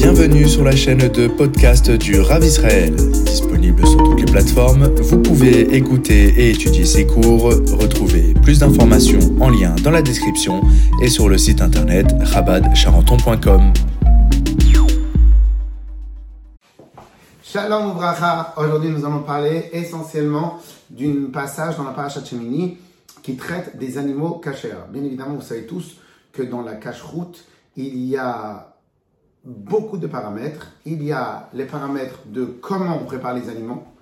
Bienvenue sur la chaîne de podcast du Rav Israël. Disponible sur toutes les plateformes, vous pouvez écouter et étudier ses cours. Retrouvez plus d'informations en lien dans la description et sur le site internet rabadcharenton.com. Shalom Bracha. Aujourd'hui, nous allons parler essentiellement d'un passage dans la paracha Shemini qui traite des animaux cachers. Bien évidemment, vous savez tous que dans la cache-route, il y a beaucoup de paramètres. Il y a les paramètres de comment on prépare les aliments.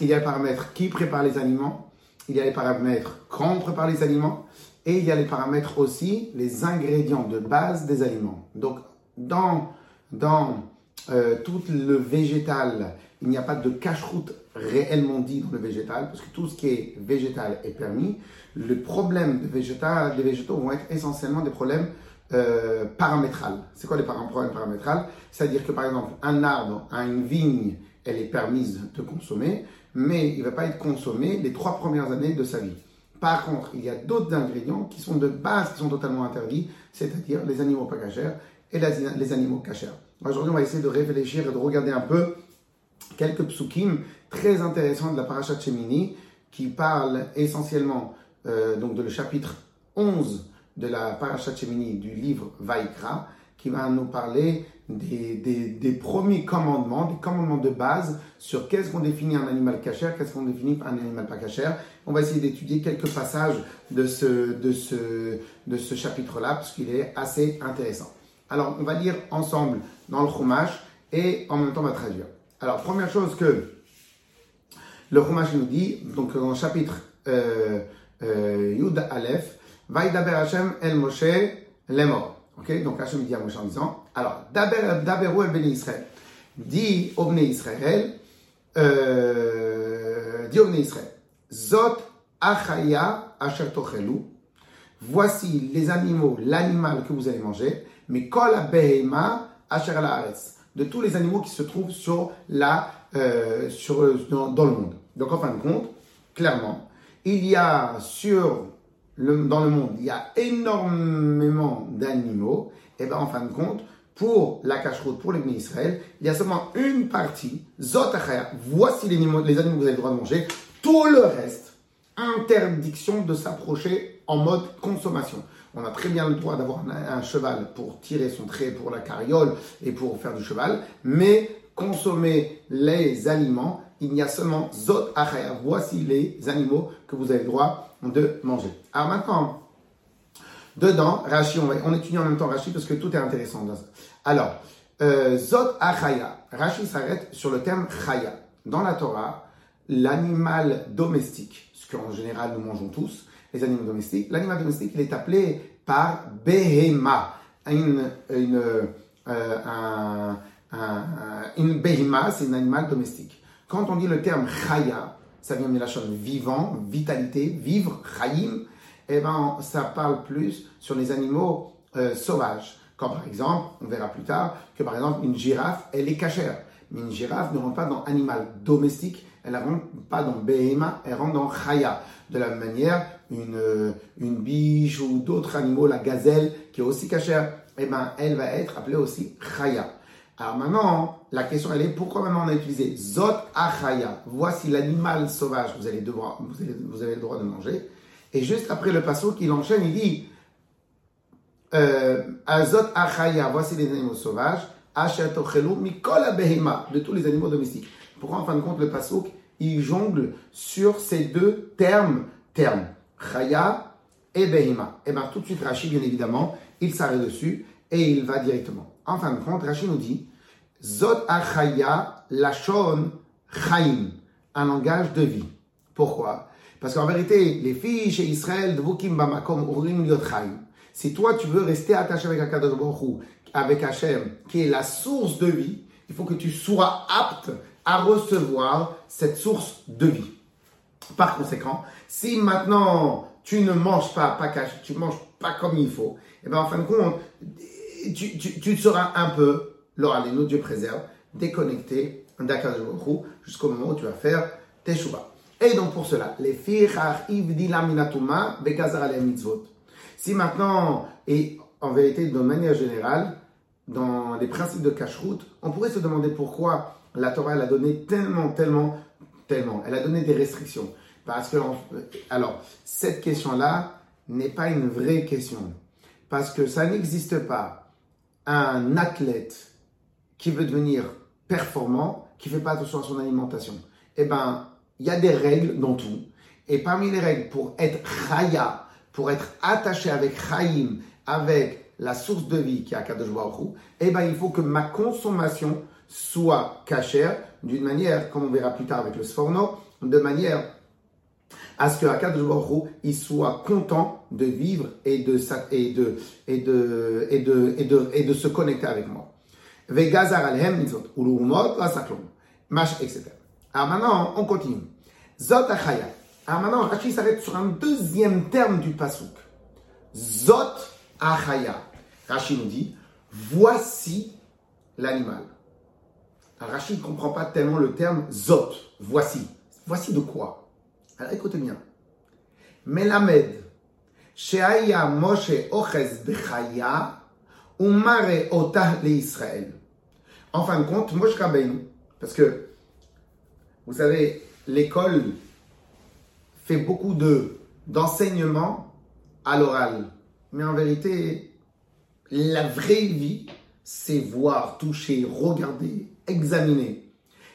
Il y a les paramètres qui prépare les aliments. Il y a les paramètres quand on prépare les aliments. Et il y a les paramètres aussi, les ingrédients de base des aliments. Donc, dans, dans euh, tout le végétal, il n'y a pas de cache-route réellement dit dans le végétal, parce que tout ce qui est végétal est permis. Le problème végétal, des végétaux vont être essentiellement des problèmes euh, paramétrales. C'est quoi les problèmes paramétrales? C'est-à-dire que par exemple, un arbre à une vigne, elle est permise de consommer, mais il ne va pas être consommé les trois premières années de sa vie. Par contre, il y a d'autres ingrédients qui sont de base, qui sont totalement interdits, c'est-à-dire les animaux pas cachers et les animaux cachers. Aujourd'hui, on va essayer de réfléchir et de regarder un peu quelques psukim très intéressants de la paracha Shemini qui parlent essentiellement euh, donc de le chapitre 11 de la paracha Shemini du livre Vaikra qui va nous parler des, des, premiers commandements, des commandements de base sur qu'est-ce qu'on définit un animal cachère, qu'est-ce qu'on définit un animal pas cachère. On va essayer d'étudier quelques passages de ce, de ce, de ce chapitre-là parce qu'il est assez intéressant. Alors, on va lire ensemble dans le Chumash et en même temps on va traduire. Alors, première chose que le Chumash nous dit, donc dans le chapitre euh, euh, Yud Aleph, Vaïdaber Hashem el Moshe lemor. Ok, donc Hashem dit à Moshe en disant, alors, Daberu el Beni Israël. Dit au Israël, euh, Bnei Israël, Zot achaya asher tochelu. Voici les animaux, l'animal que vous allez manger, mais kol behema asher de tous les animaux qui se trouvent sur la, euh, sur, dans, le monde. Donc en fin de compte, clairement, il y a sur dans le monde, il y a énormément d'animaux, et bien en fin de compte, pour la cache-route, pour les Israël, il y a seulement une partie, Zotachaya, voici les animaux, les animaux que vous avez le droit de manger, tout le reste, interdiction de s'approcher en mode consommation. On a très bien le droit d'avoir un, cheval pour tirer son trait pour la carriole et pour faire du cheval, mais consommer les aliments, il y a seulement Zot. Voici les animaux que vous avez le droit de manger. Alors maintenant, dedans, Rashi, on, on étudie en même temps Rashi parce que tout est intéressant. Alors, euh, Zot Achaya. Rashi s'arrête sur le terme Chaya. Dans la Torah, l'animal domestique, ce qu'en général nous mangeons tous, les animaux domestiques. L'animal domestique, il est appelé par Behema. Une, une, euh, Behema, c'est un animal domestique. Quand on dit le terme Chaya, ça vient de la chose vivant, vitalité, vivre, Chayim, eh ben, ça parle plus sur les animaux euh, sauvages. Comme par exemple, on verra plus tard que par exemple une girafe, elle est cachère. Mais une girafe ne rentre pas dans animal domestique, elle ne rentre pas dans Behema, elle rentre dans Chaya. De la même manière, une, euh, une biche ou d'autres animaux, la gazelle, qui est aussi cachère, eh ben, elle va être appelée aussi Chaya. Alors maintenant, la question elle est pourquoi maintenant on a utilisé Zot Achaya? Voici l'animal sauvage que vous, vous, vous avez le droit de manger. Et juste après le passo qu'il enchaîne, il dit euh, Azot Achaya, voici les animaux sauvages, Achatochelu Mikola Behima, de tous les animaux domestiques. Pourquoi en fin de compte le passo il jongle sur ces deux termes, termes, Chaya et Behima. Et bien tout de suite, Rachid, bien évidemment, il s'arrête dessus et il va directement. En fin de compte, Rachid nous dit, Zot Achaya Lachon Chaim, un langage de vie. Pourquoi? Parce qu'en vérité, les filles chez Israël, de Vukim Bamakom, Urim Liot Chaim, si toi tu veux rester attaché avec Akadosh avec Hachem, qui est la source de vie, il faut que tu sois apte à recevoir cette source de vie. Par conséquent, si maintenant tu ne manges pas, pas tu manges pas comme il faut, et eh bien en fin de compte, tu, tu, seras un peu, nos Dieu préserve, déconnecté jusqu'au moment où tu vas faire tes chouvas. Et donc pour cela, les mitzvot. Si maintenant, et en vérité de manière générale, dans les principes de cache-route, on pourrait se demander pourquoi la Torah elle a donné tellement, tellement, tellement. Elle a donné des restrictions. Parce que, alors, cette question-là n'est pas une vraie question. Parce que ça n'existe pas un athlète qui veut devenir performant, qui fait pas attention à son alimentation. Eh ben, il y a des règles dans tout. Et parmi les règles, pour être chaya, pour être attaché avec Chaim, avec la source de vie qui est à Kadosh Baruch eh ben, il faut que ma consommation soit cachère d'une manière, comme on verra plus tard avec le Sforno, de manière à ce que Akadosh il soit content de vivre et de, et de, et de, et de, et de, et de se connecter avec moi. Vegazar alhem mitzvot, la mash, etc. Alors maintenant, on continue. Zot achaya. Alors maintenant, Rashi s'arrête sur un deuxième terme du pasuk. Zot achaya. Rashi nous dit, voici l'animal. Rashi ne comprend pas tellement le terme zot, voici. Voici de quoi? Alors écoutez bien. Melamed, Moshe Ochez Bechaya, Umare Otah le Israël. En fin de compte, Moshe Rabbeinu, parce que, vous savez, l'école fait beaucoup de d'enseignement à l'oral. Mais en vérité, la vraie vie, c'est voir, toucher, regarder, examiner.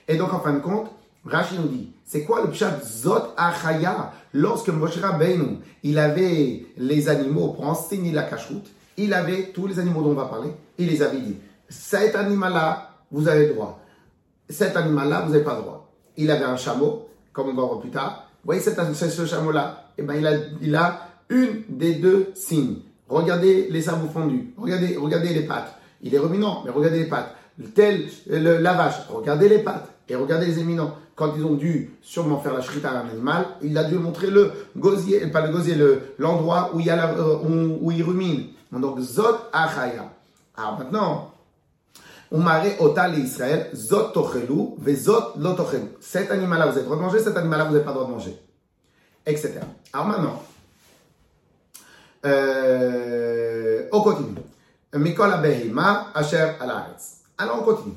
Et donc, en fin de compte, Rachid nous dit, c'est quoi le pshat Zot Achaya? Lorsque Moshe Rabbeinu, il avait les animaux pour enseigner la cacheroute, il avait tous les animaux dont on va parler, il les avait dit, cet animal-là, vous avez droit. Cet animal-là, vous n'avez pas droit. Il avait un chameau, comme on va voir plus tard. Vous voyez cet, ce chameau-là Eh ben, il a, il a une des deux signes. Regardez les sabots fondus. Regardez, regardez les pattes. Il est ruminant, mais regardez les pattes. Tel le, la vache, regardez les pattes et regardez les éminents. Quand ils ont dû sûrement faire la shrita à un animal, il a dû montrer le gosier, pas le gosier, l'endroit où il a euh, où, où, il rumine. Donc zot achaya. Alors maintenant, Umare otal Israël, zot tochelu, ve zot lo tochelu. Cet animal-là, vous avez le droit de manger, cet animal-là, vous n'avez pas le droit de manger. Etc. Alors maintenant, euh, on continue. Mikol abehima asher alaretz. Alors on continue.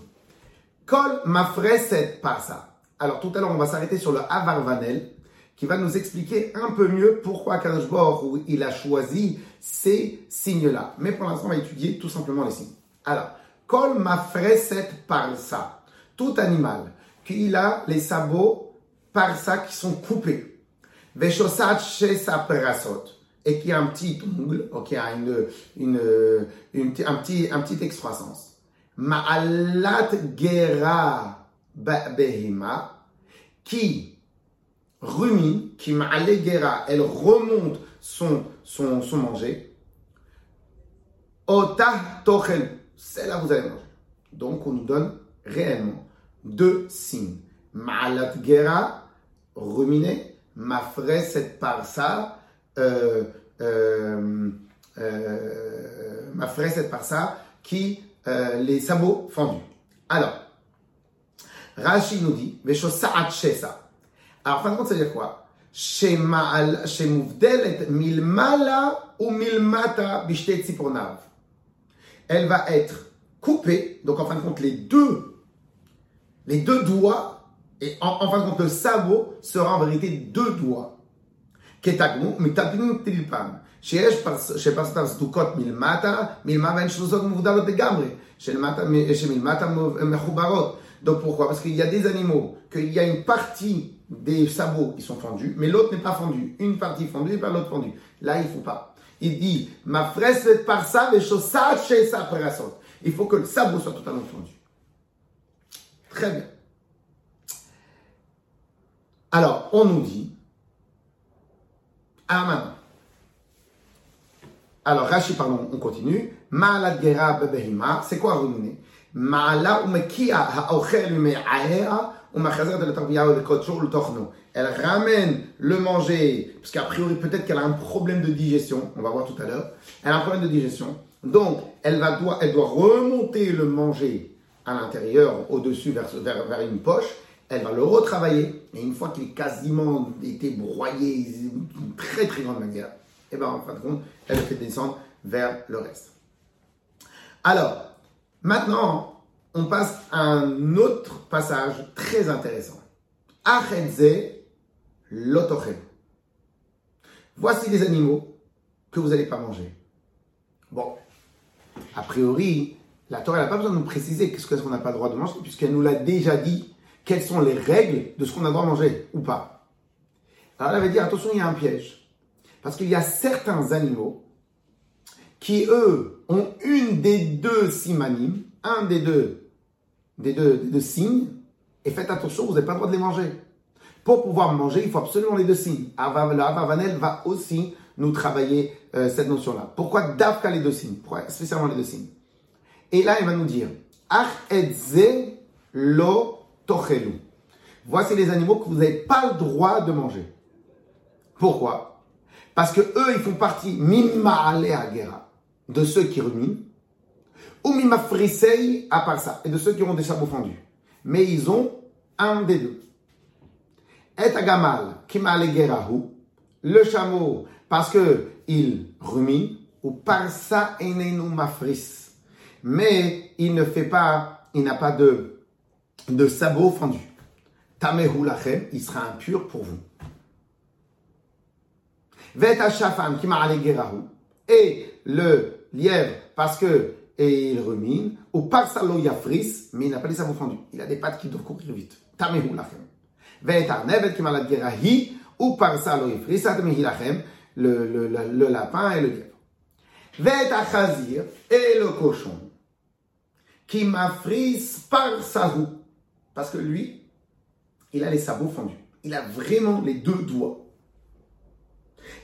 Kol mafreset parsa. Alors tout à l'heure, on va s'arrêter sur le avarvanel qui va nous expliquer un peu mieux pourquoi Kadosh où il a choisi ces signes-là. Mais pour l'instant, on va étudier tout simplement les signes. Alors, Kol mafreset parsa. Tout animal qui a les sabots parsa qui sont coupés. Veshosat sa perasot et qui a un petit ongle, qui a une, une, une, un, petit, un petit excroissance. Ma'alat gera behima, qui rumine, qui ma'ale gera, elle remonte son, son, son manger. Ota tochel, c'est là vous allez manger. Donc on nous donne réellement deux signes. Ma'alat gera, ruminer, mafre cette parsa, euh, euh, euh, ma frère par ça, euh, les sabots fendus. Alors, Rashi nous dit, Veshosa'at Shesa. Alors, fin de compte, ça veut dire quoi? Milmala ou Milmata Elle va être coupée, donc en fin de compte, les deux, les deux doigts, et en, fin de compte, le sabot sera en vérité deux doigts. שיש שפרסתם סדוקות מלמטה, מלמטה הן שלוזות מבודלות לגמרי, שמלמטה מחוברות. Donc pourquoi Parce qu'il y a des animaux, qu'il y a une partie des sabots qui sont fendus, mais l'autre n'est pas fendu. Une partie fendue et pas l'autre fendue. Là, il ne faut pas. Il dit, ma fraise par ça, les choses chez sa Il faut que le sabot soit totalement fendu. Très bien. Alors, on nous dit, alors maintenant. Alors, Rashi, pardon, on continue. Ma'alat gera bebehima, c'est quoi ruminer Ma'ala umekia ha'ochel me'ahea umachazet de la tarbiya de kotchur le tochno. Elle ramène le manger, parce qu'a priori, peut-être qu'elle a un problème de digestion, on va voir tout à l'heure. Elle a un problème de digestion. Donc, elle, va, doit, elle doit remonter le manger à l'intérieur, au-dessus, vers, vers, vers une poche elle va le retravailler, et une fois qu'il est quasiment été broyé d'une très très grande manière, et eh bien en fin de compte, elle le fait descendre vers le reste. Alors, Maintenant, on passe à un autre passage très intéressant. Achetze l'otochem. Voici les animaux que vous n'allez pas manger. Bon, a priori, la Torah n'a pas besoin de nous préciser qu'est-ce qu'on n'a pas le droit de manger, puisqu'elle nous l'a déjà dit quelles sont les règles de ce qu'on a le droit de manger ou pas. Alors elle avait dit attention, il y a un piège. Parce qu'il y a certains animaux qui, eux, ont une des deux simanim, un des deux, des deux, des signes, et faites attention, vous n'avez pas le droit de les manger. Pour pouvoir manger, il faut absolument les deux signes. Avavanel va aussi nous travailler euh, cette notion-là. Pourquoi Dafka les deux signes? Pourquoi spécialement les deux signes? Et là, il va nous dire Ach lo tochelu. Voici les animaux que vous n'avez pas le droit de manger. Pourquoi? Parce que eux, ils font partie mimma gera de ceux qui ruminent, ou mimma frisei à part ça, et de ceux qui ont des sabots fendus. Mais ils ont un des deux. Et agamal le chameau parce que il rumine ou par ça enenu mafris. Mais il ne fait pas, il n'a pas de de sabots fendus. Il sera impur pour vous. Et le lièvre, parce que et il rumine, ou par salo yafris, mais il n'a pas les sabots fendus. Il a des pattes qui doivent courir vite. Tamehu lachem. Vet arnevet kimal gerahi, ou par salo yafris, tamehu lachem, le, le, le, lapin et le lièvre. Vet achazir, et le cochon, qui m'affrise par sa roue. Parce que lui, il a les sabots fendus. Il a vraiment les deux doigts.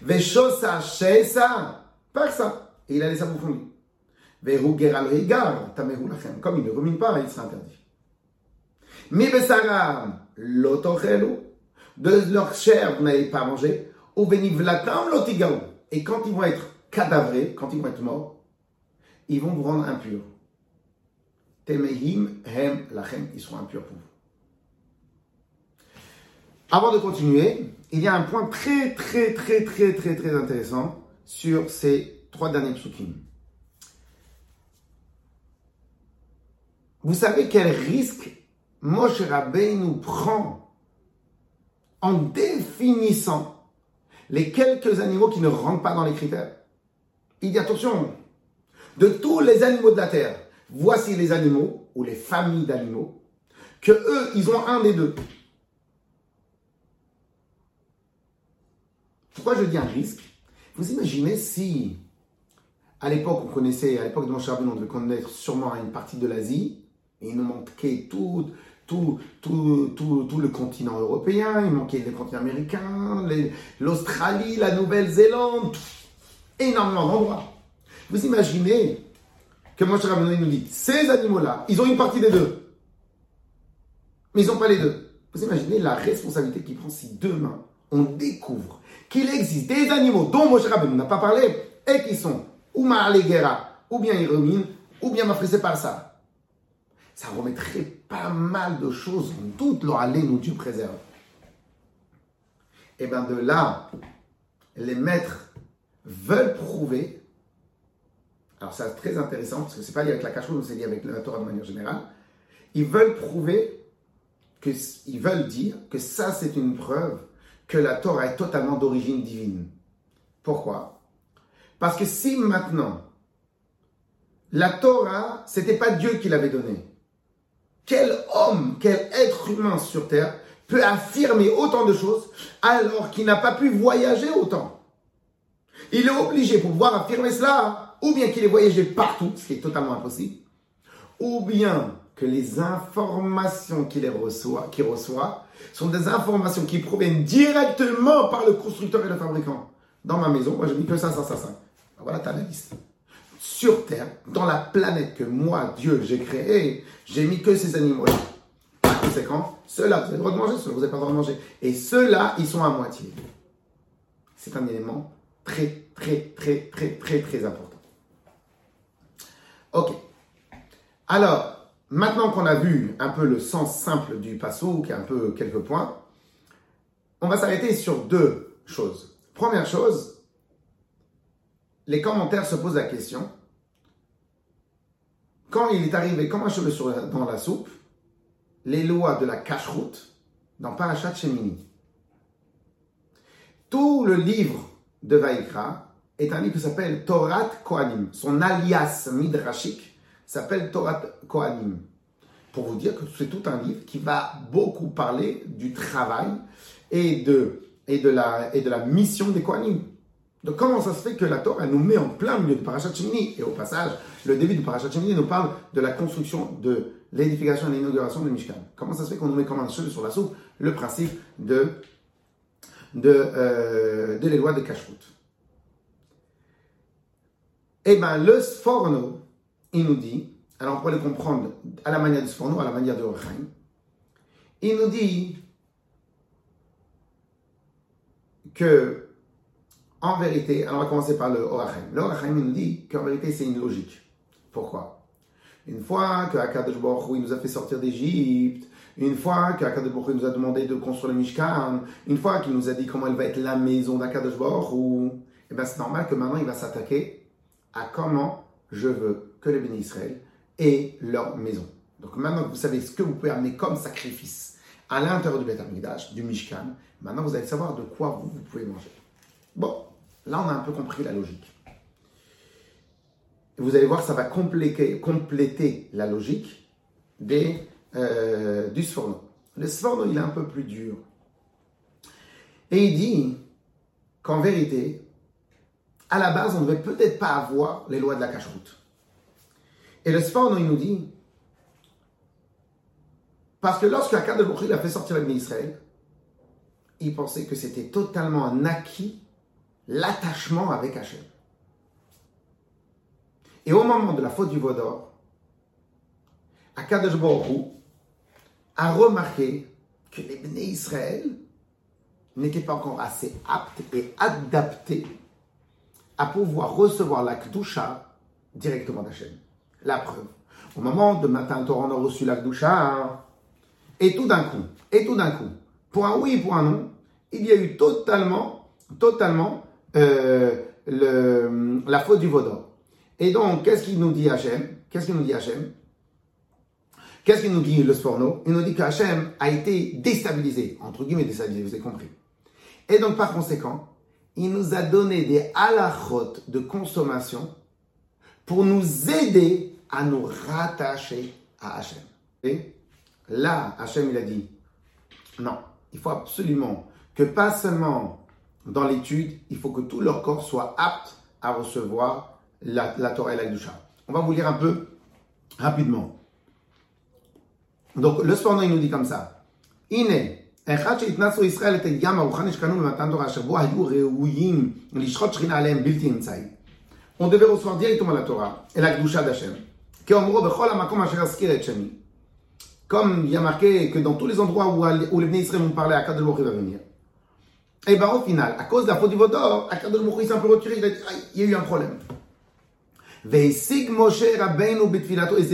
Veshosa shesa, par ça. Et il a les sabots fendus. Verugeral rigar, tamehu lachem. Comme il ne rumine pas, il sera interdit. Mi besaram. De leur chair, vous n'allez pas manger. Ou benivlatam lotigaou. Et quand ils vont être cadavrés, quand ils vont être morts, ils vont vous rendre impurs. Temehim hem lachem, ils seront impurs pour vous. Avant de continuer, il y a un point très très très très très très intéressant sur ces trois derniers psukim. Vous savez quel risque Moshe nous prend en définissant les quelques animaux qui ne rentrent pas dans les critères? Il dit attention, de tous les animaux de la terre, voici les animaux ou les familles d'animaux que eux, ils ont un des deux. Pourquoi je dis un risque? Vous imaginez si, à l'époque, on connaissait, à l'époque de Moshe on devait connaître sûrement une partie de l'Asie, et il nous manquait tout, tout, tout, tout, tout le continent européen, il manquait le continent américain, l'Australie, la Nouvelle-Zélande, énormément d'endroits. Vous imaginez que Moshe Rabbeinu nous dit, ces animaux-là, ils ont une partie des deux, mais ils n'ont pas les deux. Vous imaginez la responsabilité qu'il prend si demain on découvre qu'il existe des animaux dont Moshe Rabbeinu n'a pas parlé et qui sont ou Ma'alegera, ou bien Irumine, ou bien Mafrissé par ça. Ça remettrait pas mal de choses en doute, leur aller nous Dieu préserve. Et bien de là, les maîtres veulent prouver, alors c'est très intéressant parce que c'est pas lié avec la cache c'est lié avec la Torah de manière générale, ils veulent prouver, que, ils veulent dire que ça c'est une preuve que la Torah est totalement d'origine divine. Pourquoi? Parce que si maintenant, la Torah, c'était pas Dieu qui l'avait donnée, quel homme, quel être humain sur terre peut affirmer autant de choses alors qu'il n'a pas pu voyager autant? Il est obligé pour pouvoir affirmer cela, ou bien qu'il ait voyagé partout, ce qui est totalement impossible, ou bien que les informations qu'il reçoit, qu'il reçoit sont des informations qui proviennent directement par le constructeur et le fabricant. Dans ma maison, moi, je mis que ça, ça, ça, ça. Voilà, tu as la liste. Sur Terre, dans la planète que moi, Dieu, j'ai créée, j'ai mis que ces animaux-là. Par conséquent, ceux-là, vous avez le droit de manger, ceux-là, vous n'avez pas le droit de manger. Et ceux-là, ils sont à moitié. C'est un élément très, très, très, très, très, très important. Ok. Alors, Maintenant qu'on a vu un peu le sens simple du passo, qui a un peu quelques points, on va s'arrêter sur deux choses. Première chose, les commentaires se posent la question quand il est arrivé comme un cheveu dans la soupe, les lois de la cache-route dans Parashat Shemini. Tout le livre de Vaïkra est un livre qui s'appelle Torah Kohanim. Son alias midrashique s'appelle Torah Kohanim. Pour vous dire que c'est tout un livre qui va beaucoup parler du travail et de, et de, la, et de la mission des Kohanim. Donc comment ça se fait que la Torah nous met en plein milieu de Parashat Shemini? Et au passage, le début de Parashat Shemini nous parle de la construction, de l'édification et l'inauguration du Mishkan. Comment ça se fait qu'on nous met comme un cheveu sur la soupe le principe de, de, euh, de les lois de Kashrut? Eh bien, le Sforno, il nous dit, alors on peut le comprendre à la manière du Sforno, à la manière de Orchaim, il nous dit que en vérité, alors on va commencer par le Orachem. Le Orachem il nous dit qu'en vérité c'est une logique. Pourquoi? Une fois que Akadosh il nous a fait sortir d'Égypte, une fois qu'Akadosh Baruch nous a demandé de construire le Mishkan, une fois qu'il nous a dit comment elle va être la maison d'Akadosh Baruch Hu, eh bien c'est normal que maintenant il va s'attaquer à comment je veux que les bénis Israël aient leur maison. Donc maintenant que vous savez ce que vous pouvez amener comme sacrifice à l'intérieur du Beth du Mishkan, maintenant vous allez savoir de quoi vous, vous pouvez manger. Bon, là on a un peu compris la logique. Et vous allez voir, ça va compléter, compléter la logique des, euh, du Sforno. Le Sforno, il est un peu plus dur. Et il dit qu'en vérité, à la base, on ne devait peut-être pas avoir les lois de la cache-route. Et le Sforno, il nous dit, parce que lorsque il a fait sortir le Israël, il pensait que c'était totalement un acquis l'attachement avec Hachem. Et au moment de la faute du Vaudor, Akadosh Baruch a remarqué que les Israël n'étaient pas encore assez aptes et adaptés à pouvoir recevoir la Kdusha directement d'Hachem. La preuve. Au moment de Matin Torah, on a reçu la Kdusha, et tout d'un coup, et tout d'un coup, pour un oui pour un non, il y a eu totalement, totalement euh, la faute du Vaudor. Et donc, qu'est-ce qu'il nous dit Hachem? Qu'est-ce qu'il nous dit Hachem? Qu'est-ce qu'il nous dit le Sforno? Il nous dit qu'Hachem a été déstabilisé, entre guillemets déstabilisé, vous avez compris. Et donc, par conséquent, il nous a donné des halachot de consommation pour nous aider à nous rattacher à Hachem. Et là, Hachem, il a dit, non, il faut absolument que pas seulement dans l'étude, il faut que tout leur corps soit apte à recevoir la, la Torah et la Gdusha. On va vous lire un peu rapidement. Donc, le Sforno, il nous dit comme ça. Ine, אחד שהתנסו ישראל את הים הרוחני שקנו במתן תורה, אשר בו היו ראויים לשחוט שכינה עליהם בלתי אמצעי. on devait recevoir directement la Torah et la Gdusha d'Hachem. Comme il y a marqué que dans tous les endroits où, où les Bnei Israël vont parler, Akadol Mokhi va venir. Et bien au final, à cause de la faute du Vodor, Akadol Mokhi s'est un peu retiré, il a dit il y a eu un problème. Veisig Moshe Rabbeinu betfilato et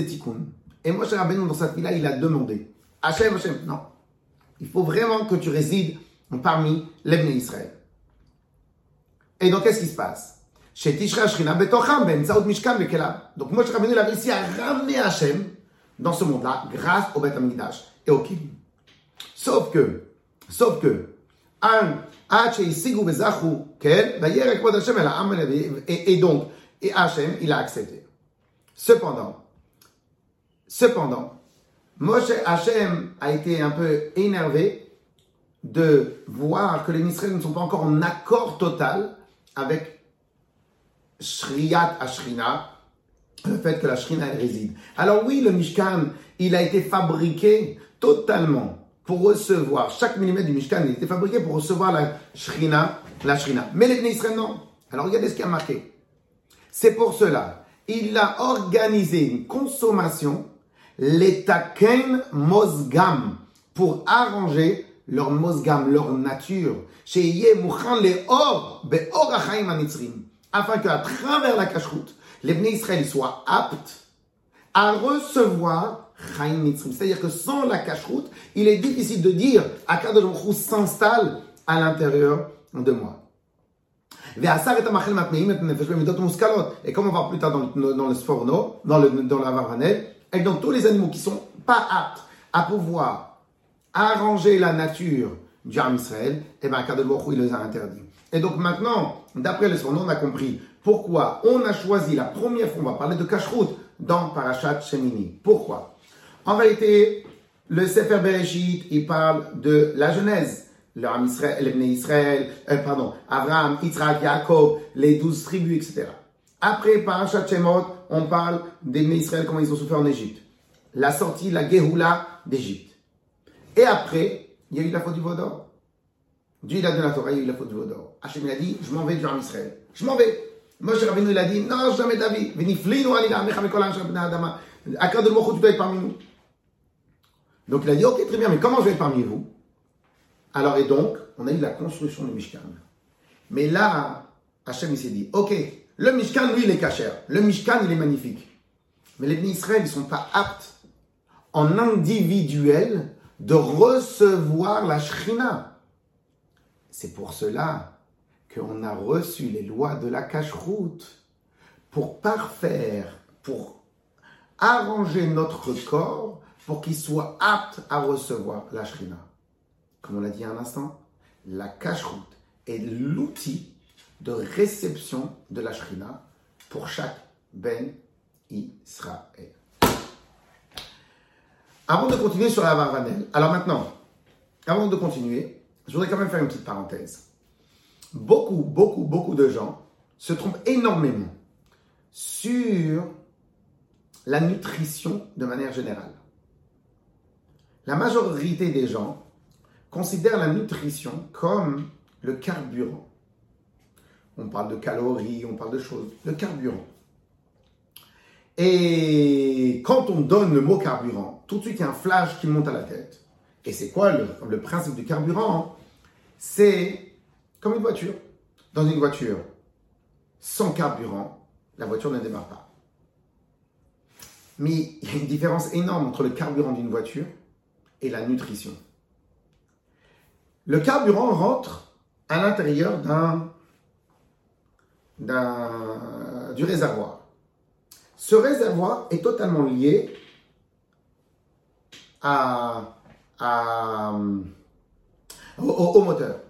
Et Moshe Rabbeinu dans sa fila, il a demandé Hachem, Hachem, non. Il faut vraiment que tu résides parmi les Bnei Israël. Et donc qu'est-ce qui se passe? Donc Moshe Rabbeinu il a réussi à ramener Hachem dans ce monde-là grâce au Beth et au Kilim. Sauf que, sauf que, et donc, et Hachem, il a accepté. Cependant, cependant, Moshe Hachem a été un peu énervé de voir que les Israéliens ne sont pas encore en accord total avec Shriyat Ashrina, le fait que la Shrina elle réside. Alors oui, le Mishkan, il a été fabriqué totalement pour recevoir, chaque millimètre du Mishkan, il a été fabriqué pour recevoir la Shrina, la Shrina. Mais les Israéliens, non. Alors regardez ce qu'il y a marqué. C'est pour cela, il a organisé une consommation, l'etaken mosgam, pour arranger leur mosgam, leur nature. Chez Mouchan le or, or afin qu'à travers la cacheroute, les Bnei Israël soient aptes à recevoir Chaim Mitzrim. C'est-à-dire que sans la cacheroute, il est difficile de dire à Kadosh s'installe à l'intérieur de moi. Et comme on va plus tard dans le, dans le sforno, dans, le, dans la varanelle, et donc tous les animaux qui sont pas aptes à pouvoir arranger la nature du Israël, et bien, de il les a interdits. Et donc maintenant, d'après le on a compris pourquoi on a choisi la première fois, on va parler de Kashrut dans Parashat Shemini. Pourquoi? En vérité, le Sefer Bereshit, il parle de la Genèse le Israël, Israël, euh, pardon, Abraham, Yitzhak, Jacob, les douze tribus, etc. Après, Parashat Shemot, on parle des Israël, comment ils ont souffert en Égypte. La sortie, la Geoula d'Égypte. Et après, il y a eu la faute du Vaudor. Dieu, il a donné la Torah, il a la faute du Vaudor. Hachem, il a dit, je m'en vais du Israël. Je m'en vais. Moshe Rabbeinu, il a dit, non, jamais David. Veniflinu alila, mechamekolam, shabna adama. Akad de tu dois être parmi nous. Donc il a dit, ok, très bien, mais comment je vais être parmi vous? Alors, et donc, on a eu la construction du Mishkan. Mais là, Hachem, il s'est dit, ok, le Mishkan, lui, il est cachère. Le Mishkan, il est magnifique. Mais les Israël, ils ne sont pas aptes en individuel de recevoir la Shrina. C'est pour cela qu'on a reçu les lois de la cache-route pour parfaire, pour arranger notre corps pour qu'il soit apte à recevoir la Shrina comme on l'a dit un instant, la cache-route est l'outil de réception de la Shrina pour chaque Ben Israël. Avant de continuer sur la Varvanel, alors maintenant, avant de continuer, je voudrais quand même faire une petite parenthèse. Beaucoup, beaucoup, beaucoup de gens se trompent énormément sur la nutrition de manière générale. La majorité des gens considère la nutrition comme le carburant. On parle de calories, on parle de choses. Le carburant. Et quand on donne le mot carburant, tout de suite il y a un flash qui monte à la tête. Et c'est quoi le, principe du carburant C'est comme une voiture. Dans une voiture, sans carburant, la voiture ne démarre pas. Mais il y a une différence énorme entre le carburant d'une voiture et la nutrition. Le carburant rentre à l'intérieur d'un, du réservoir. Ce réservoir est totalement lié à, au, moteur.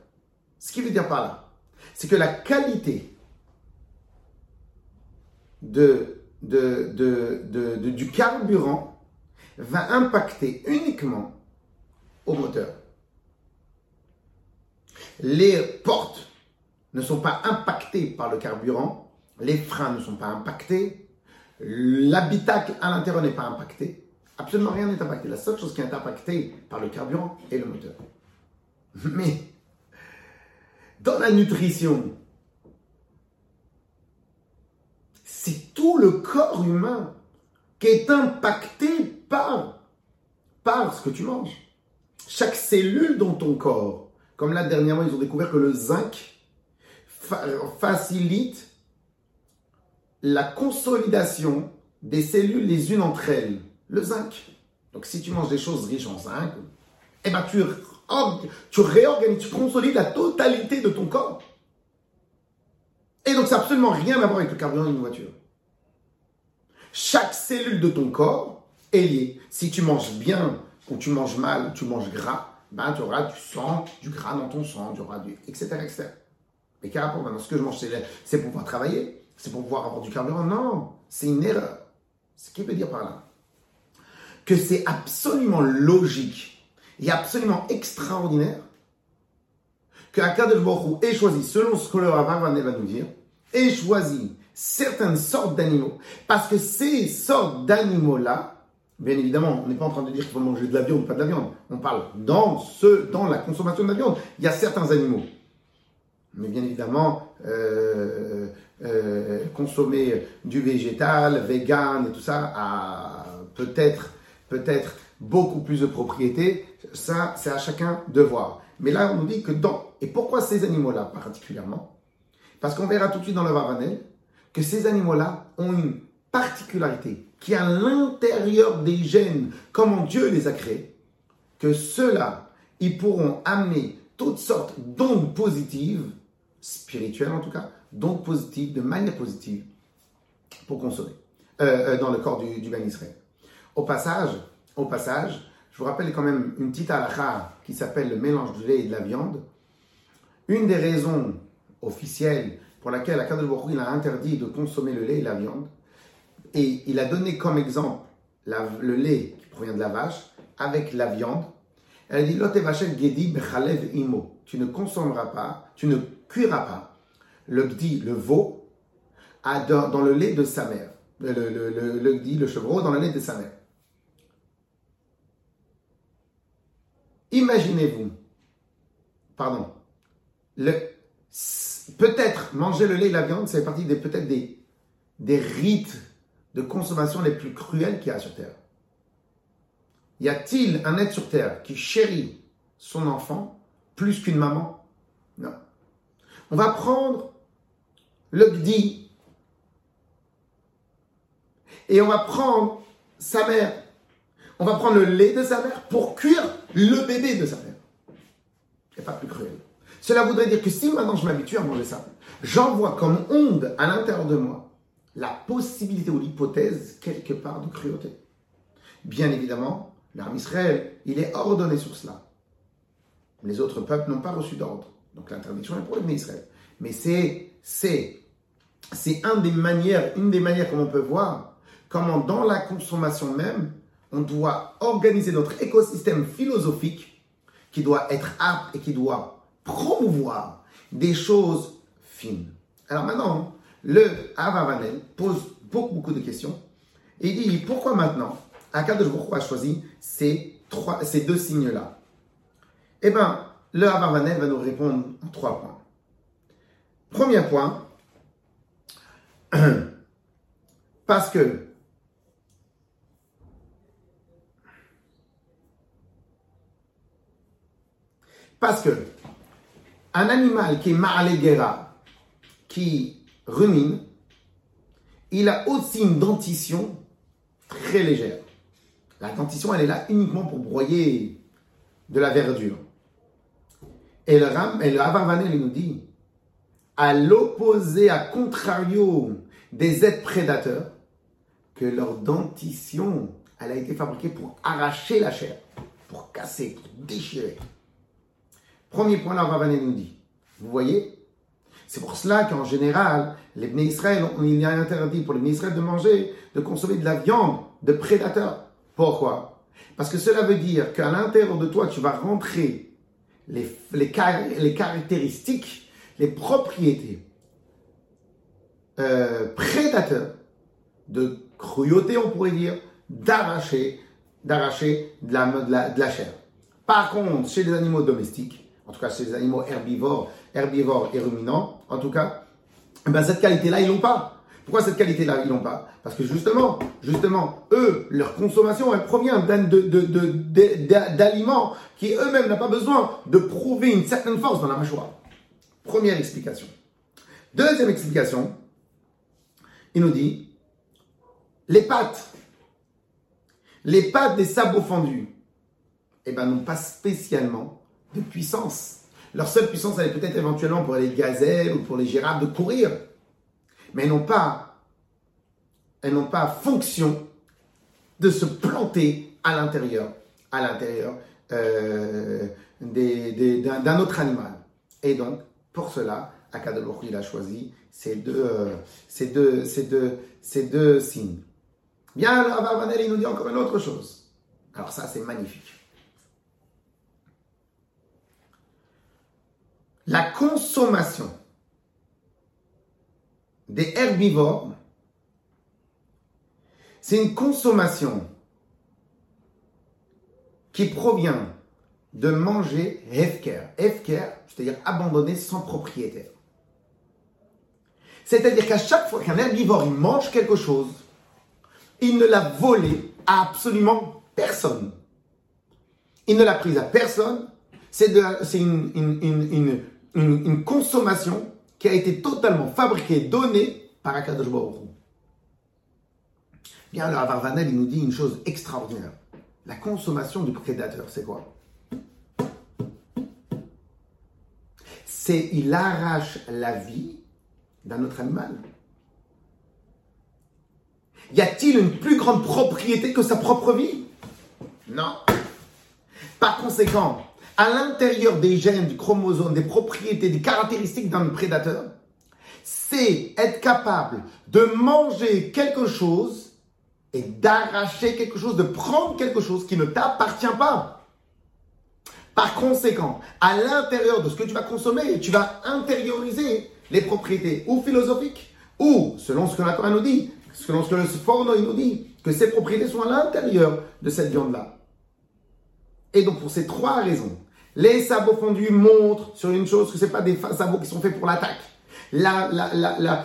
Ce qui veut dire par là, c'est que la qualité de, du carburant va impacter uniquement au moteur les portes ne sont pas impactées par le carburant, les freins ne sont pas impactés, l'habitacle à l'intérieur n'est pas impacté, absolument rien n'est impacté. La seule chose qui est impactée par le carburant est le moteur. Mais dans la nutrition, c'est tout le corps humain qui est impacté par, ce que tu manges. Chaque cellule dans ton corps comme là, dernièrement, ils ont découvert que le zinc facilite la consolidation des cellules les unes entre elles. Le zinc. Donc, si tu manges des choses riches en zinc, eh ben, tu, tu réorganises, tu consolides la totalité de ton corps. Et donc, ça n'a absolument rien à voir avec le carburant d'une voiture. Chaque cellule de ton corps est liée. Si tu manges bien ou tu manges mal tu manges gras, ben, tu auras du sang, du gras dans ton sang, tu auras du. etc. etc. Mais quel rapport maintenant Ce que je mange, c'est pour pouvoir travailler C'est pour pouvoir avoir du carburant Non, c'est une erreur. Ce qui veut dire par là que c'est absolument logique et absolument extraordinaire que Akadosh ait choisi, selon ce que le Rav va nous dire, ait choisi certaines sortes d'animaux, parce que ces sortes d'animaux-là Bien évidemment, on n'est pas en train de dire qu'il faut manger de la viande ou pas de la viande. On parle dans, la consommation de la viande. Il y a certains animaux. Mais bien évidemment, euh, euh, consommer du végétal, vegan et tout ça peut-être peut-être beaucoup plus de propriété. Ça, c'est à chacun de voir. Mais là, on nous dit que dans... Et pourquoi ces animaux-là particulièrement? Parce qu'on verra tout de suite dans le Varanel que ces animaux-là ont une particularité qui à l'intérieur des gènes, comment Dieu les a créés, que ceux-là, ils pourront amener toutes sortes d'ondes positives spirituelle en tout cas, donc positive, de manière positive, pour consommer, euh, euh, dans le corps du, du Israël. Au passage, au passage, je vous rappelle quand même une petite halakha qui s'appelle le mélange du lait et de la viande. Une des raisons officielles pour laquelle Akadosh Baruch il a interdit de consommer le lait et la viande, et il a donné comme exemple le lait qui provient de la vache avec la viande. Elle a dit gedi bechalev imo. Tu ne consommeras pas, tu ne cuiras pas le gdi, le veau, dans, le lait de sa mère. Le, le, le, le gdi, le chevreau, dans le lait de sa mère. Imaginez-vous, pardon, peut-être manger le lait et la viande, c'est partie des peut-être des, des rites de consommation les plus cruels qu'il y a sur Terre. Y a-t-il un être sur Terre qui chérit son enfant plus qu'une maman? Non. On va prendre le gdi et on va prendre sa mère. On va prendre le lait de sa mère pour cuire le bébé de sa mère. Et pas plus cruel. Cela voudrait dire que si maintenant je m'habitue à manger ça, j'envoie comme onde à l'intérieur de moi la possibilité ou l'hypothèse quelque part de cruauté. Bien évidemment, l'armée Israël, il est ordonné sur cela. Les autres peuples n'ont pas reçu d'ordre. Donc l'interdiction est pour l'armée Israël. Mais c'est, c'est, c'est des manières, une des manières comme on peut voir comment dans la consommation même, on doit organiser notre écosystème philosophique qui doit être apte et qui doit promouvoir des choses fines. Alors maintenant, le Avavanel pose beaucoup, beaucoup de questions. Et il dit pourquoi maintenant Akadosh Hu a choisi ces, trois, ces deux signes-là? Eh bien, le Avavanel va nous répondre en trois points. Premier point, parce que Parce que un animal qui est Ma'alegera, qui rumine, il a aussi une dentition très légère. La dentition, elle est là uniquement pour broyer de la verdure. Et le Ram, et le nous dit, à l'opposé, à contrario des êtres prédateurs, que leur dentition, elle a été fabriquée pour arracher la chair, pour casser, pour déchirer. Premier point, là, Ravané nous dit. Vous voyez? C'est pour cela qu'en général, les Bnei Israël, il y a interdit pour les Bnei Israël de manger, de consommer de la viande de prédateurs. Pourquoi? Parce que cela veut dire qu'à l'intérieur de toi, tu vas rentrer les, les, caractéristiques, les propriétés euh, prédateurs de cruauté, on pourrait dire, d'arracher, d'arracher la, de, la, de la chair. Par contre, chez les animaux domestiques, en tout cas chez les animaux herbivores, herbivores et ruminants, en tout cas, ben cette qualité-là, ils l'ont pas. Pourquoi cette qualité-là, ils l'ont pas? Parce que justement, justement, eux, leur consommation, elle provient d'aliments qui eux-mêmes n'ont pas besoin de prouver une certaine force dans la mâchoire. Première explication. Deuxième explication, il nous dit, les pattes, les pattes des sabots fendus, eh ben, n'ont pas spécialement de puissance. Leur seule puissance, elle est peut-être éventuellement pour les gazelles ou pour les girafes de courir. Mais elles n'ont pas, elles n'ont pas fonction de se planter à l'intérieur, à l'intérieur euh, d'un autre animal. Et donc, pour cela, Akadosh il a choisi ces deux, euh, ces deux, ces deux, ces deux signes. Bien, alors, il nous dit encore une autre chose. Alors ça, c'est magnifique. La consommation des herbivores, c'est une consommation qui provient de manger hefker. Hefker, c'est-à-dire abandonné sans propriétaire. C'est-à-dire qu'à chaque fois qu'un herbivore mange quelque chose, il ne l'a volé à absolument personne. Il ne l'a pris à personne. C'est une, une, consommation qui a été totalement fabriquée, donnée par Akadosh. Bien, le Avarvanel, il nous dit une chose extraordinaire. La consommation du prédateur, c'est quoi? C'est il arrache la vie d'un autre animal. Y a-t-il une plus grande propriété que sa propre vie? Non. Par conséquent, à l'intérieur des gènes, du chromosome, des propriétés, des caractéristiques d'un prédateur, c'est être capable de manger quelque chose et d'arracher quelque chose, de prendre quelque chose qui ne t'appartient pas. Par conséquent, à l'intérieur de ce que tu vas consommer, tu vas intérioriser les propriétés ou philosophiques, ou, selon ce que la Torah nous dit, selon ce que le Forno nous dit, que ces propriétés sont à l'intérieur de cette viande-là. Et donc, pour ces trois raisons, les sabots fondus montrent sur une chose que ce pas des sabots qui sont faits pour l'attaque. La, la,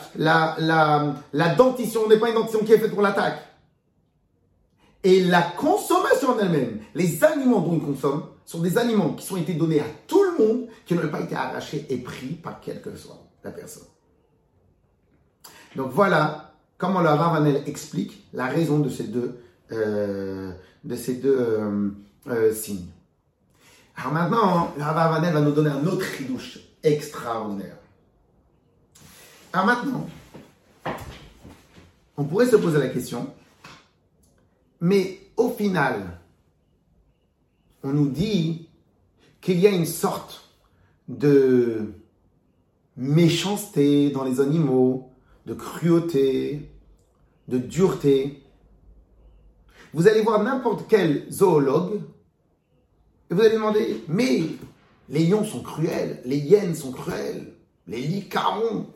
la, dentition n'est pas une dentition qui est faite pour l'attaque. Et la consommation elle-même, les aliments dont ils consomment, sont des aliments qui sont été donnés à tout le monde, qui n'ont pas été arrachés et pris par quelle que soit la personne. Donc voilà comment le Ravanel explique la raison de ces deux, euh, euh, euh, signes. Alors maintenant, le Ravanel va nous donner un autre ridouche extraordinaire. Alors maintenant, on pourrait se poser la question, mais au final, on nous dit qu'il y a une sorte de méchanceté dans les animaux, de cruauté, de dureté. Vous allez voir n'importe quel zoologue et vous allez demander, mais les lions sont cruels, les hyènes sont cruels, les licarons,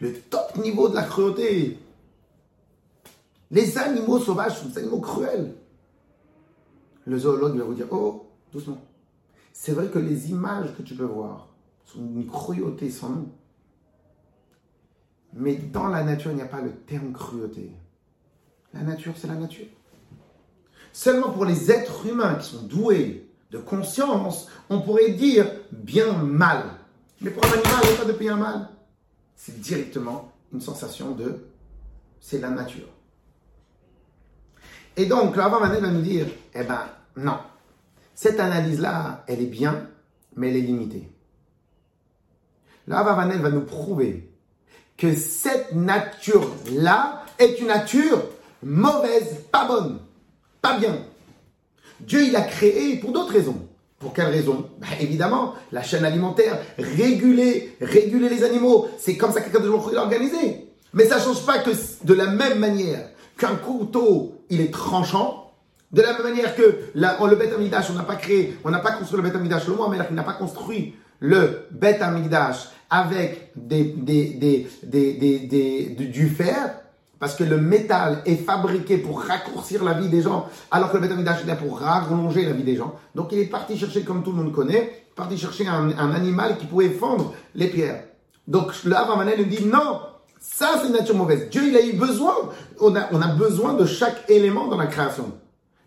le top niveau de la cruauté. Les animaux sauvages sont des animaux cruels. Le zoologue va vous dire, oh, doucement. C'est vrai que les images que tu peux voir sont une cruauté sans nom. Mais dans la nature, il n'y a pas le terme cruauté. La nature, c'est la nature. Seulement pour les êtres humains qui sont doués de conscience, on pourrait dire bien mal. Mais pour un animal, il n'y a pas de bien mal. C'est directement une sensation de c'est la nature. Et donc, là, Manel va nous dire, eh ben, non. Cette analyse-là, elle est bien, mais elle est limitée. Là, Manel va nous prouver que cette nature-là est une nature mauvaise, pas bonne, pas bien. Dieu, il a créé pour d'autres raisons. Pour quelles raisons? Bah, Évidemment, la chaîne alimentaire, réguler, réguler les animaux. C'est comme ça que quelqu'un de organisé. Mais ça ne change pas que de la même manière qu'un couteau, il est tranchant, de la même manière que le Beth Amidash, on n'a pas créé, on n'a pas construit le Beth Amidash, le Mohamed n'a pas construit le Beth Amidash avec du fer, parce que le métal est fabriqué pour raccourcir la vie des gens, alors que le bétamidage est pour rallonger la vie des gens. Donc il est parti chercher, comme tout le monde connaît, parti chercher un, animal qui pouvait fendre les pierres. Donc le Havamanel nous dit non, ça c'est une nature mauvaise. Dieu il a eu besoin, on a, besoin de chaque élément dans la création.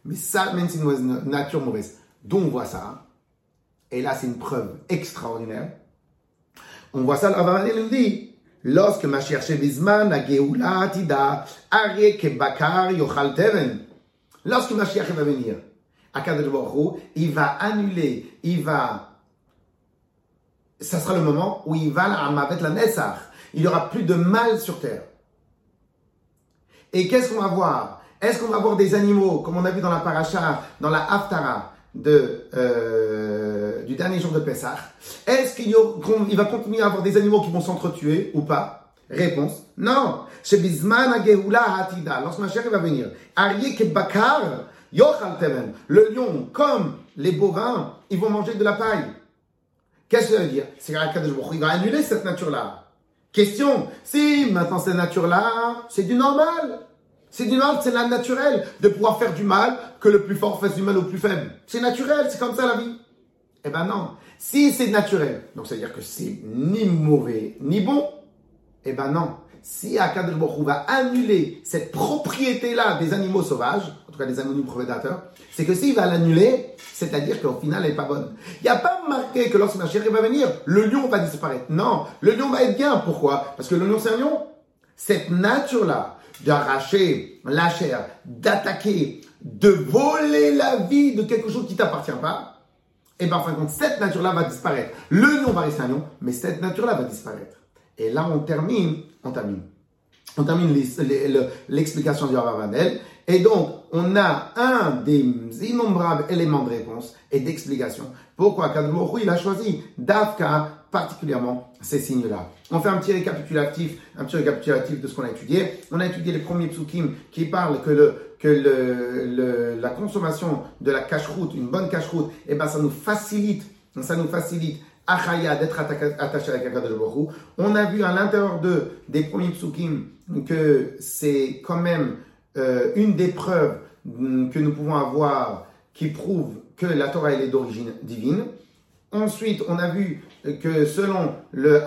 Mais ça, même c'est une nature mauvaise. D'où on voit ça. Et là c'est une preuve extraordinaire. On voit ça, le Havamanel nous dit lorsque ma cherché Bisman, la Geoula, Tida, Arye, Bakar, Yochal Teven, lorsque Mashiach va venir, Akadosh Baruch il va annuler, il va, ça sera le moment où il va avec la Nessar. Il n'y aura plus de mal sur terre. Et qu'est-ce qu'on va voir? Est-ce qu'on va voir des animaux, comme on a vu dans la paracha, dans la Haftara, de, euh, du dernier jour de Pessah, est-ce qu'il il va continuer à avoir des animaux qui vont s'entretuer ou pas? Réponse, non. Chez Bisman Hatida, lorsque ma chère va venir, Bakar, le lion, comme les bovins, ils vont manger de la paille. Qu'est-ce que ça veut dire? C'est il va annuler cette nature-là. Question, si maintenant cette nature-là, c'est du normal. C'est du mal, c'est la naturel de pouvoir faire du mal, que le plus fort fasse du mal au plus faible. C'est naturel, c'est comme ça la vie. Eh ben non. Si c'est naturel, donc c'est-à-dire que c'est ni mauvais ni bon, eh ben non. Si Akadosh Baruch va annuler cette propriété-là des animaux sauvages, en tout cas des animaux prédateurs, c'est que s'il va l'annuler, c'est-à-dire qu'au final, elle n'est pas bonne. Il n'y a pas marqué que lorsque ma chérie va venir, le lion va disparaître. Non, le lion va être bien. Pourquoi? Parce que le lion, c'est un lion. Cette nature-là, d'arracher la chair, d'attaquer, de voler la vie de quelque chose qui t'appartient pas, et bien en fin de compte, cette nature-là va disparaître. Le lion va rester un lion, mais cette nature-là va disparaître. Et là, on termine, on termine. On termine l'explication du Ravavanel. Et donc, on a un des innombrables éléments de réponse et d'explication. Pourquoi Kadmorou, il a choisi Davka, particulièrement ces signes-là. On fait un petit récapitulatif, un petit récapitulatif de ce qu'on a étudié. On a étudié les premiers psukim qui parlent que le, que le, la consommation de la cache-route, une bonne cache-route, eh ben, ça nous facilite, ça nous facilite Achaya, d'être attaché à la de Borou. On a vu à l'intérieur de, des premiers psukim que c'est quand même euh, une des preuves que nous pouvons avoir qui prouve que la Torah elle est d'origine divine. Ensuite, on a vu que selon le,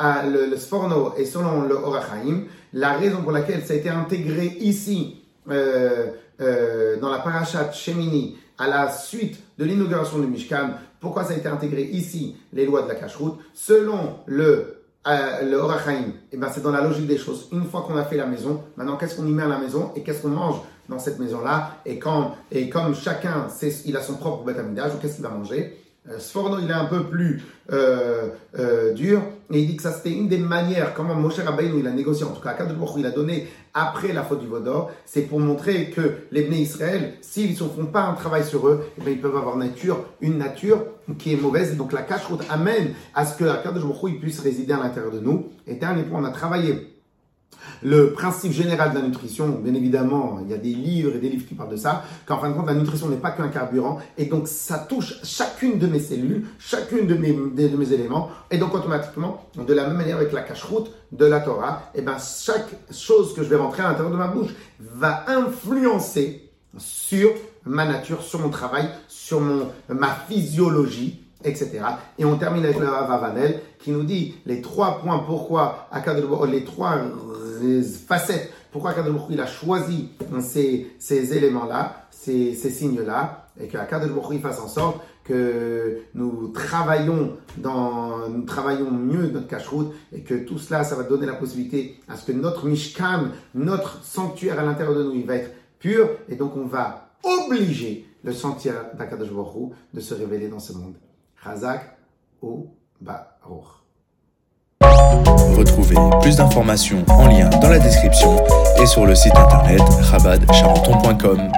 le, Sforno et selon le Orachaim, la raison pour laquelle ça a été intégré ici, euh, euh, dans la parachat Shemini, à la suite de l'inauguration du Mishkan, pourquoi ça a été intégré ici, les lois de la cache-route, selon le, euh, le Orachaim, eh ben c'est dans la logique des choses. Une fois qu'on a fait la maison, maintenant qu'est-ce qu'on y met à la maison et qu'est-ce qu'on mange dans cette maison-là? Et, quand, et comme chacun, il a son propre ou qu'est-ce qu'il va manger? Sforno, il est un peu plus euh, euh, dur, et il dit que ça c'était une des manières comment Moshe Rabbeinu il a négocié, en tout cas Akadosh il a donné après la faute du Vaudor, c'est pour montrer que les Bnei Israël, s'ils ne font pas un travail sur eux, eh bien, ils peuvent avoir nature, une nature qui est mauvaise, et donc la cache amène à ce que Akadosh il puisse résider à l'intérieur de nous. Et dernier point, on a travaillé le principe général de la nutrition, bien évidemment, il y a des livres et des livres qui parlent de ça, qu'en fin de compte, la nutrition n'est pas qu'un carburant, et donc ça touche chacune de mes cellules, chacune de mes, éléments, et donc automatiquement, de la même manière avec la cache-route de la Torah, et ben chaque chose que je vais rentrer à l'intérieur de ma bouche va influencer sur ma nature, sur mon travail, sur ma physiologie, etc. Et on termine avec le Vavanel qui nous dit les trois points pourquoi les trois facettes pourquoi Akadosh il a choisi ces, ces éléments-là, ces, ces signes-là, et qu'Akadosh il fasse en sorte que nous travaillons dans, nous travaillons mieux notre cache-route et que tout cela, ça va donner la possibilité à ce que notre Mishkan, notre sanctuaire à l'intérieur de nous, il va être pur et donc on va obliger le sanctuaire d'Akadosh de se révéler dans ce monde. Ou Retrouvez plus d'informations en lien dans la description et sur le site internet rabadcharenton.com.